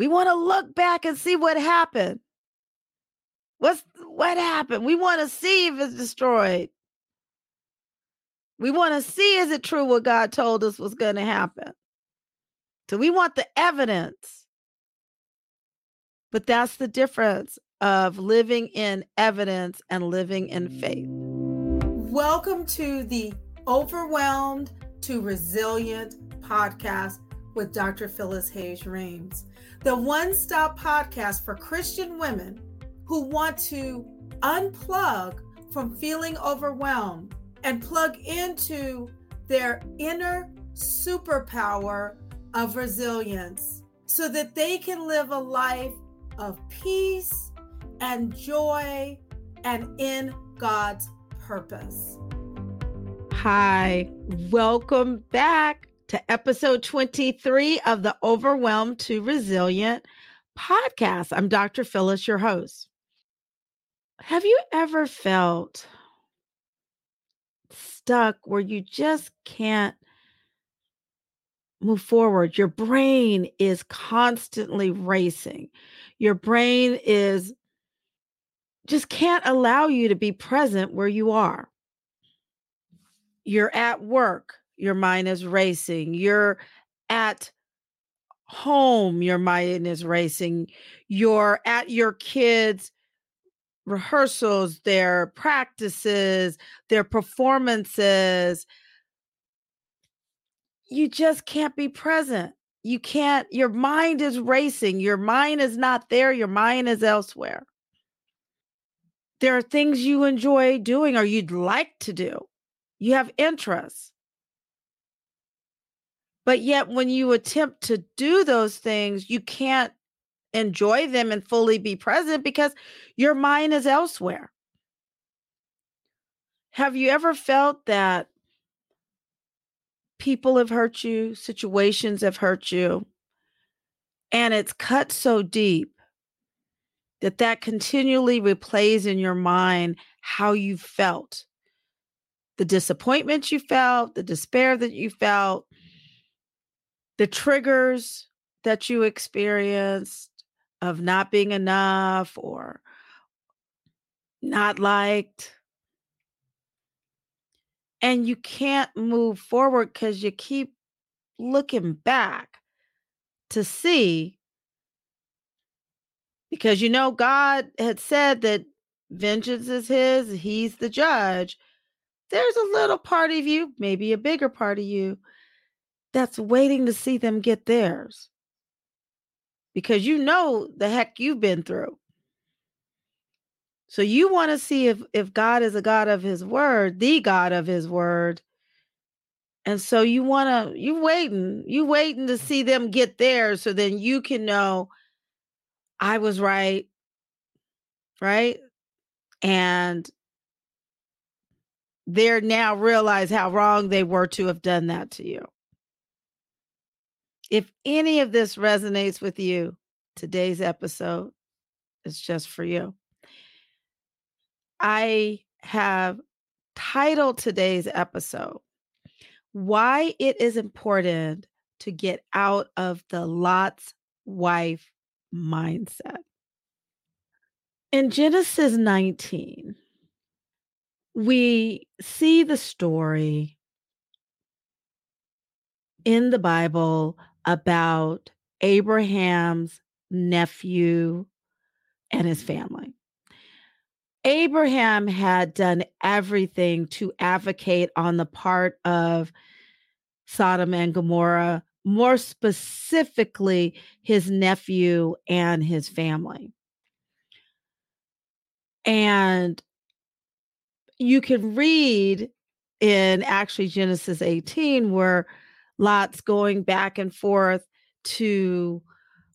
We want to look back and see what happened. What's what happened? We want to see if it's destroyed. We want to see is it true what God told us was going to happen. So we want the evidence. But that's the difference of living in evidence and living in faith. Welcome to the Overwhelmed to Resilient podcast with Dr. Phyllis Hayes Reams, the one stop podcast for Christian women who want to unplug from feeling overwhelmed and plug into their inner superpower of resilience so that they can live a life of peace and joy and in God's purpose. Hi, welcome back to episode 23 of the Overwhelmed to Resilient podcast. I'm Dr. Phyllis, your host. Have you ever felt stuck where you just can't move forward? Your brain is constantly racing. Your brain is just can't allow you to be present where you are. You're at work, your mind is racing. You're at home, your mind is racing. You're at your kids' rehearsals, their practices, their performances. You just can't be present. You can't, your mind is racing. Your mind is not there. Your mind is elsewhere. There are things you enjoy doing or you'd like to do. You have interests. But yet, when you attempt to do those things, you can't enjoy them and fully be present because your mind is elsewhere. Have you ever felt that people have hurt you, situations have hurt you, and it's cut so deep that that continually replays in your mind how you felt the disappointment you felt, the despair that you felt, the triggers that you experienced of not being enough or not liked. And you can't move forward because you keep looking back to see because you know God had said that vengeance is his, he's the judge there's a little part of you, maybe a bigger part of you, that's waiting to see them get theirs. Because you know the heck you've been through. So you want to see if if God is a God of his word, the God of his word. And so you want to you waiting, you waiting to see them get there so then you can know I was right. Right? And they're now realize how wrong they were to have done that to you. If any of this resonates with you, today's episode is just for you. I have titled today's episode Why It Is Important to Get Out of the Lot's Wife Mindset. In Genesis 19, we see the story in the Bible about Abraham's nephew and his mm-hmm. family. Abraham had done everything to advocate on the part of Sodom and Gomorrah, more specifically, his nephew and his family. And you can read in actually Genesis 18 where Lot's going back and forth to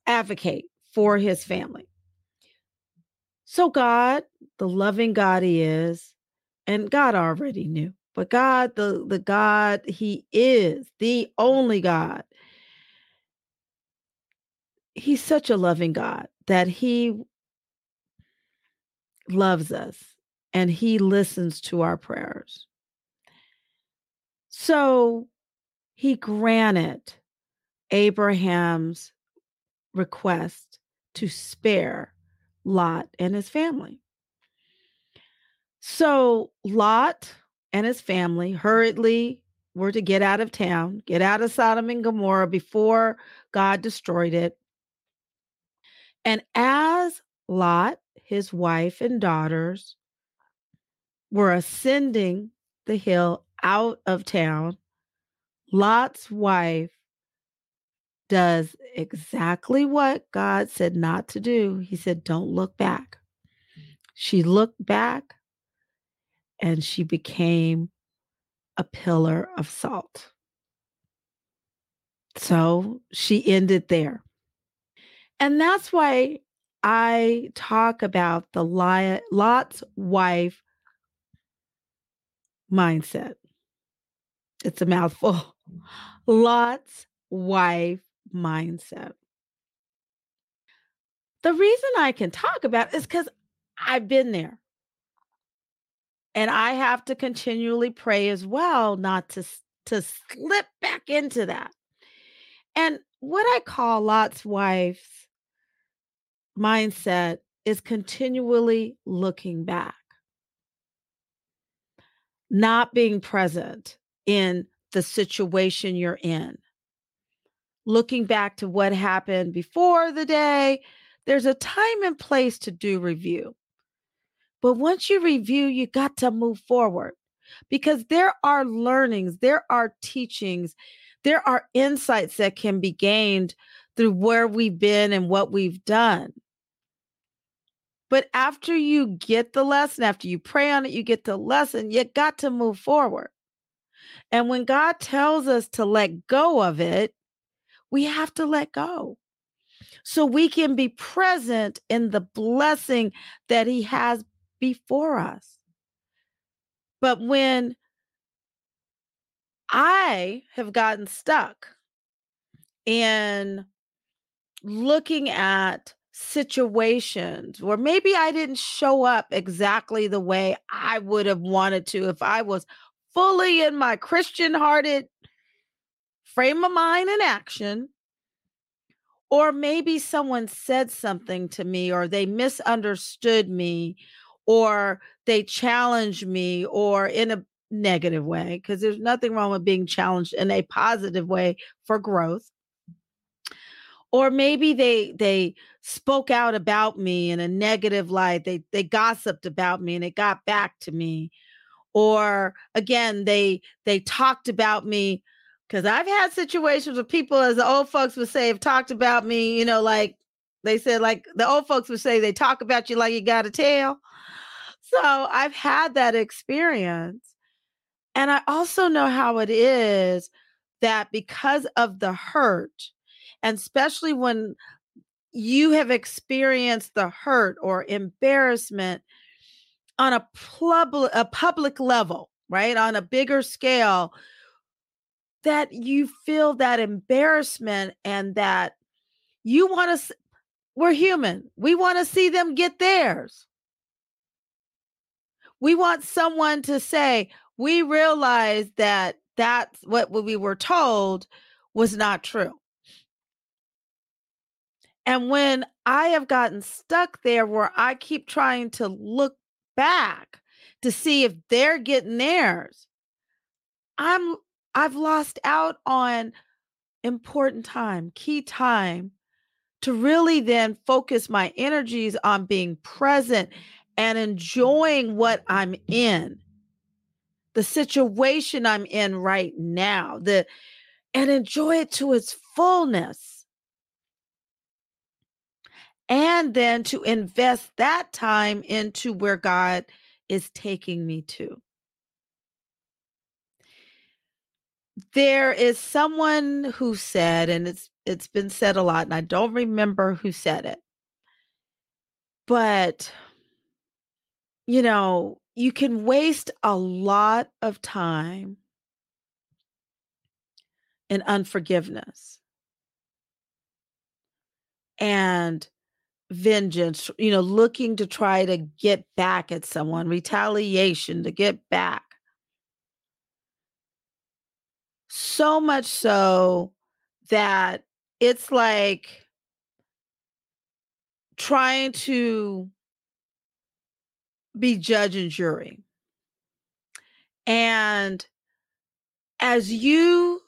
advocate for his family. So, God, the loving God He is, and God already knew, but God, the, the God He is, the only God, He's such a loving God that He loves us and he listens to our prayers. So he granted Abraham's request to spare Lot and his family. So Lot and his family hurriedly were to get out of town, get out of Sodom and Gomorrah before God destroyed it. And as Lot, his wife, and daughters were ascending the hill out of town, Lot's wife does exactly what God said not to do. He said, Don't look back. She looked back and she became a pillar of salt. So she ended there. And that's why I talk about the Lot's wife mindset. It's a mouthful. Lot's wife mindset. The reason I can talk about is because I've been there. And I have to continually pray as well, not to, to slip back into that. And what I call Lot's wife's mindset is continually looking back, not being present in the situation you're in looking back to what happened before the day. There's a time and place to do review. But once you review, you got to move forward because there are learnings, there are teachings, there are insights that can be gained through where we've been and what we've done. But after you get the lesson, after you pray on it, you get the lesson, you got to move forward. And when God tells us to let go of it, we have to let go so we can be present in the blessing that He has before us. But when I have gotten stuck in looking at situations where maybe I didn't show up exactly the way I would have wanted to if I was fully in my Christian hearted frame of mind and action. Or maybe someone said something to me, or they misunderstood me, or they challenged me, or in a negative way, because there's nothing wrong with being challenged in a positive way for growth. Or maybe they they spoke out about me in a negative light. They they gossiped about me and it got back to me. Or again, they they talked about me because I've had situations where people, as the old folks would say, have talked about me, you know, like they said, like the old folks would say, they talk about you like you got a tail. So I've had that experience. And I also know how it is that because of the hurt, and especially when you have experienced the hurt or embarrassment on a, pub- a public level, right? On a bigger scale, that you feel that embarrassment and that you want to we're human we want to see them get theirs we want someone to say we realize that that's what we were told was not true and when i have gotten stuck there where i keep trying to look back to see if they're getting theirs i'm I've lost out on important time, key time to really then focus my energies on being present and enjoying what I'm in, the situation I'm in right now, the and enjoy it to its fullness. And then to invest that time into where God is taking me to. there is someone who said and it's it's been said a lot and I don't remember who said it. But you know, you can waste a lot of time in unforgiveness and vengeance, you know, looking to try to get back at someone, retaliation to get back. So much so that it's like trying to be judge and jury. And as you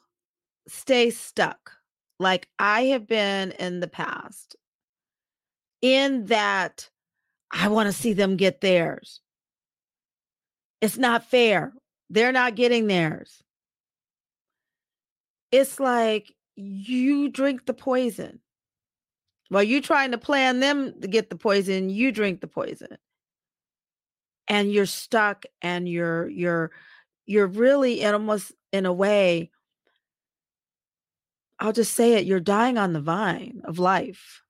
stay stuck, like I have been in the past, in that I want to see them get theirs. It's not fair. They're not getting theirs. It's like you drink the poison. While you're trying to plan them to get the poison, you drink the poison. And you're stuck and you're you're you're really in almost in a way I'll just say it, you're dying on the vine of life.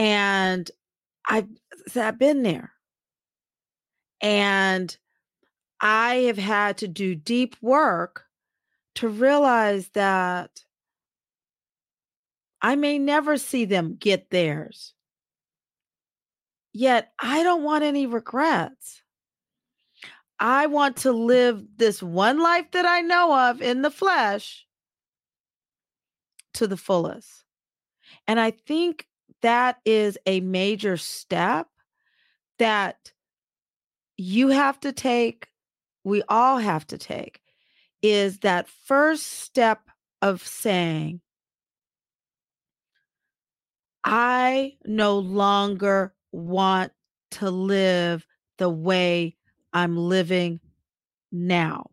And I've I've been there. And I have had to do deep work to realize that I may never see them get theirs. Yet I don't want any regrets. I want to live this one life that I know of in the flesh to the fullest. And I think that is a major step that you have to take, we all have to take, is that first step of saying, I no longer want to live the way I'm living now.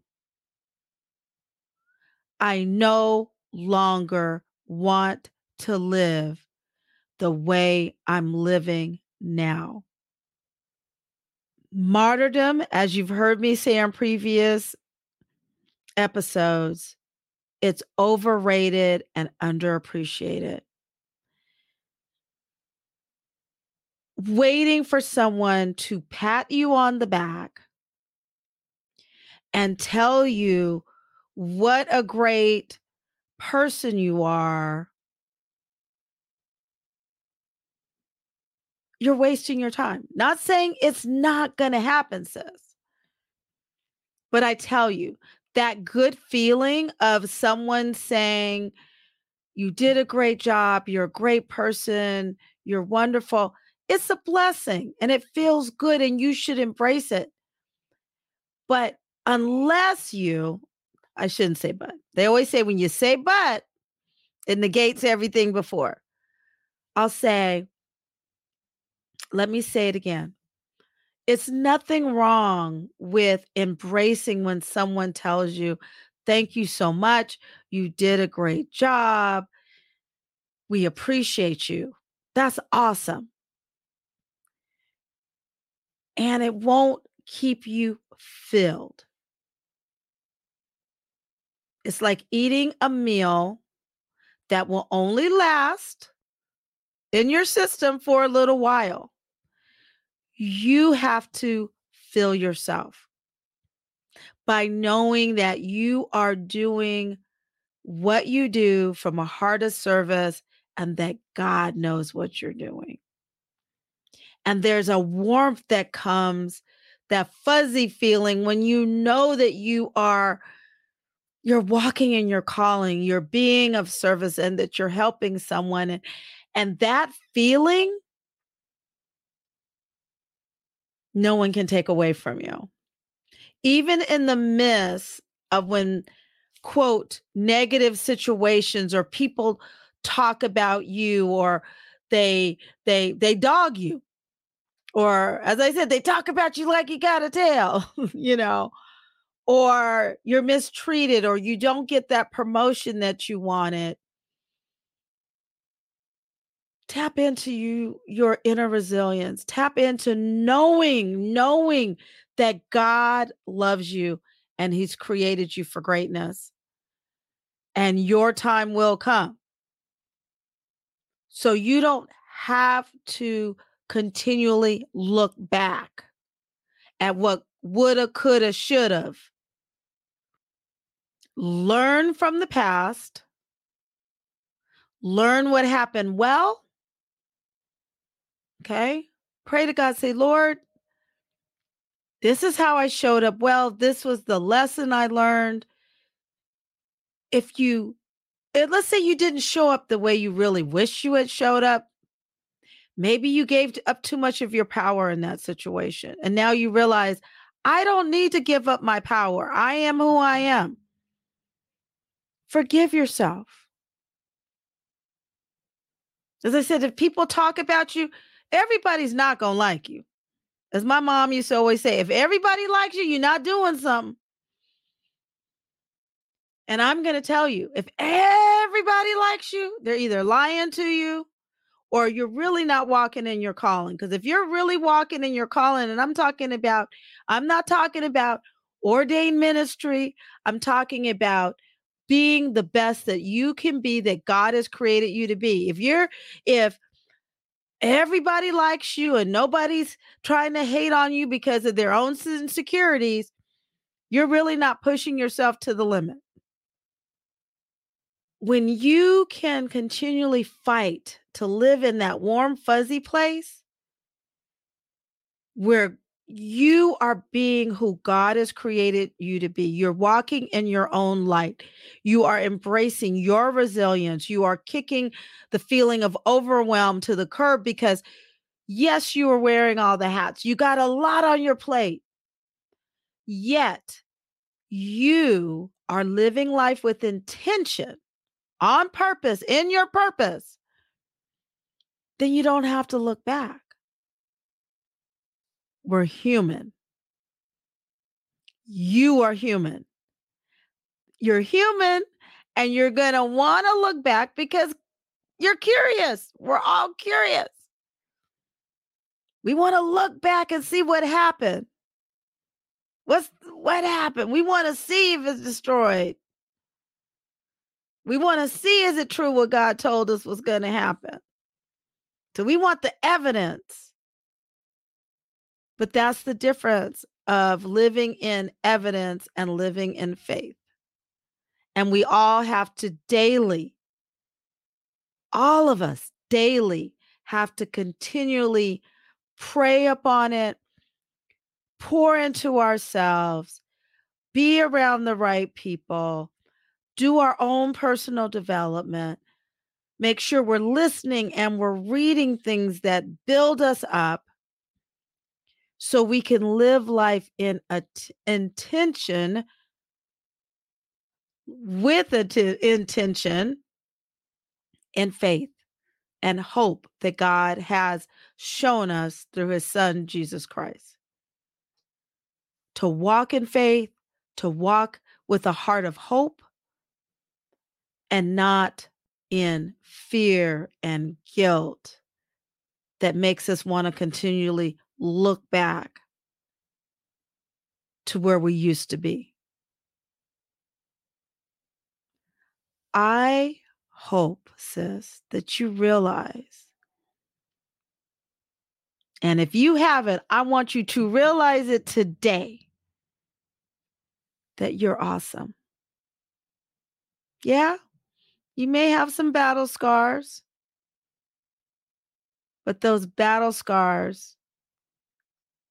I no longer want to live the way I'm living now. Martyrdom, as you've heard me say on previous episodes, it's overrated and underappreciated. Waiting for someone to pat you on the back and tell you what a great person you are you're wasting your time. Not saying it's not going to happen, sis. But I tell you, that good feeling of someone saying, You did a great job, you're a great person, you're wonderful, it's a blessing and it feels good and you should embrace it. But unless you, I shouldn't say but, they always say when you say but, it negates everything before. I'll say, let me say it again. It's nothing wrong with embracing when someone tells you, Thank you so much. You did a great job. We appreciate you. That's awesome. And it won't keep you filled. It's like eating a meal that will only last in your system for a little while you have to fill yourself by knowing that you are doing what you do from a heart of service and that God knows what you're doing. And there's a warmth that comes, that fuzzy feeling when you know that you are you're walking in your calling, you're being of service and that you're helping someone and, and that feeling no one can take away from you. Even in the midst of when, quote, negative situations or people talk about you or they they they dog you or as i said they talk about you like you got a tail you know or you're mistreated or you don't get that promotion that you wanted tap into you your inner resilience. Tap into knowing knowing that god loves you and he's created you for greatness. And your time will come. So you don't have to continually look back at what woulda coulda shoulda. Learn from the past. Learn what happened well Okay. Pray to God. Say, Lord, this is how I showed up well. This was the lesson I learned. If you, eh, let's say you didn't show up the way you really wish you had showed up, Maybe you gave up too much of your power in that situation. And now you realize, I don't need to give up my power. I am who I am. Forgive yourself. As I said, if people talk about you, everybody's not going to like you. As my mom used to always say, if everybody likes you, you're not doing something. And I'm going to tell you, if everybody likes you, they're either lying to you or you're really not walking in your calling. Because if you're really walking in your calling, and I'm talking about, I'm not talking about ordained ministry, I'm talking about being the best that you can be that God has created you to be. If you're, if everybody likes you and nobody's trying to hate on you because of their own insecurities, you're really not pushing yourself to the limit. When you can continually fight to live in that warm, fuzzy place where you are being who God has created you to be. You're walking in your own light. You are embracing your resilience. You are kicking the feeling of overwhelm to the curb because, yes, you are wearing all the hats. You got a lot on your plate. Yet, you are living life with intention, on purpose, in your purpose. Then you don't have to look back we're human. You are human. You're human and you're going to want to look back because you're curious. We're all curious. We want to look back and see what happened. What's what happened? We want to see if it's destroyed. We want to see is it true what God told us was going to happen. So we want the evidence. But that's the difference of living in evidence and living in faith. And we all have to daily, all of us daily, have to continually pray upon it, pour into ourselves, be around the right people, do our own personal development, make sure we're listening and we're reading things that build us up so we can live life in a t- intention with a t- intention and faith and hope that God has shown us through his son Jesus Christ. To walk in faith, to walk with a heart of hope and not in fear and guilt that makes us want to continually look back to where we used to be. I hope, sis, that you realize. And if you haven't, I want you to realize it today that you're awesome. Yeah, you may have some battle scars, but those battle scars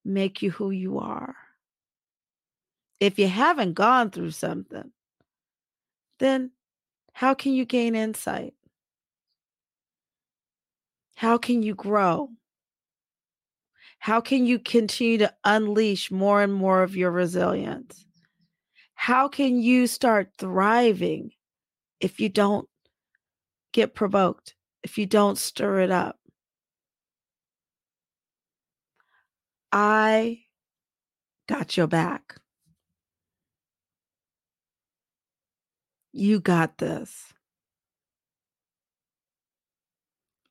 make you who you are. If you haven't gone through something, then how can you gain insight? How can you grow? How can you continue to unleash more and more of your resilience? How can you start thriving if you don't get provoked, if you don't stir it up? I got your back. You got this.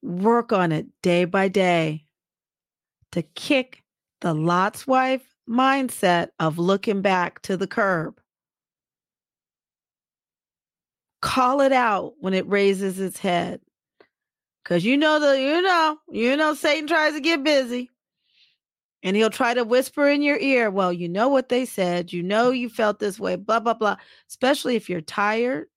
Work on it day by day to kick the Lot's wife mindset of looking back to the curb. Call it out when it raises its head. Cause you know the you know, you know Satan tries to get busy. And he'll try to whisper in your ear, well, you know what they said. You know you felt this way, blah, blah, blah. Especially if you're tired.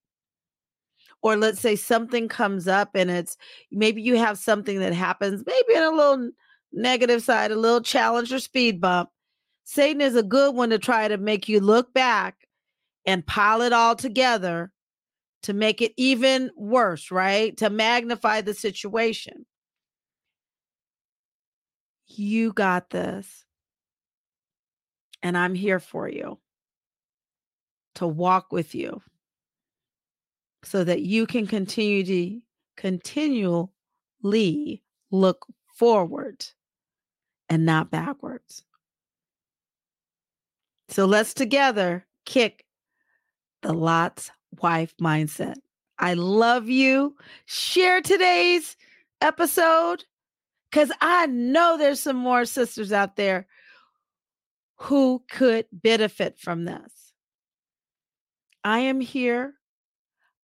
Or let's say something comes up and it's maybe you have something that happens, maybe in a little negative side, a little challenge or speed bump. Satan is a good one to try to make you look back and pile it all together to make it even worse, right? To magnify the situation. You got this. And I'm here for you to walk with you so that you can continue to continually look forward and not backwards. So let's together kick the Lot's wife mindset. I love you. Share today's episode because I know there's some more sisters out there who could benefit from this. I am here.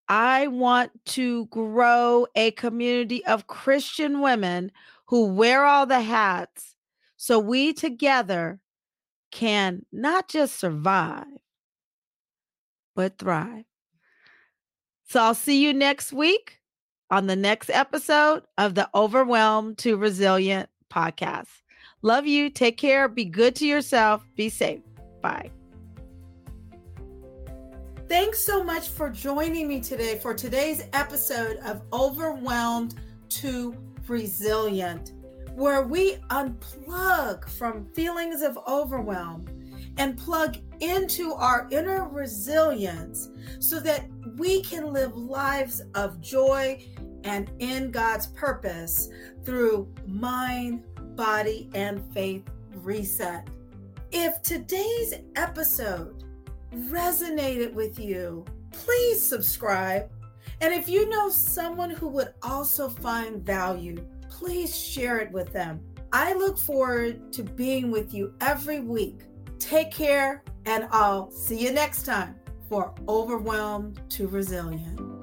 I want to grow a community of Christian women who wear all the hats so we together can not just survive, but thrive. So I'll see you next week on the next episode of the Overwhelmed to Resilient podcast. Love you. Take care. Be good to yourself. Be safe. Bye. Thanks so much for joining me today for today's episode of Overwhelmed to Resilient, where we unplug from feelings of overwhelm and plug into our inner resilience so that we can live lives of joy and in God's purpose through mind, body, and faith reset. If today's episode resonated with you, please subscribe. And if you know someone who would also find value, please share it with them. I look forward to being with you every week. Take care, and I'll see you next time for Overwhelmed to Resilient.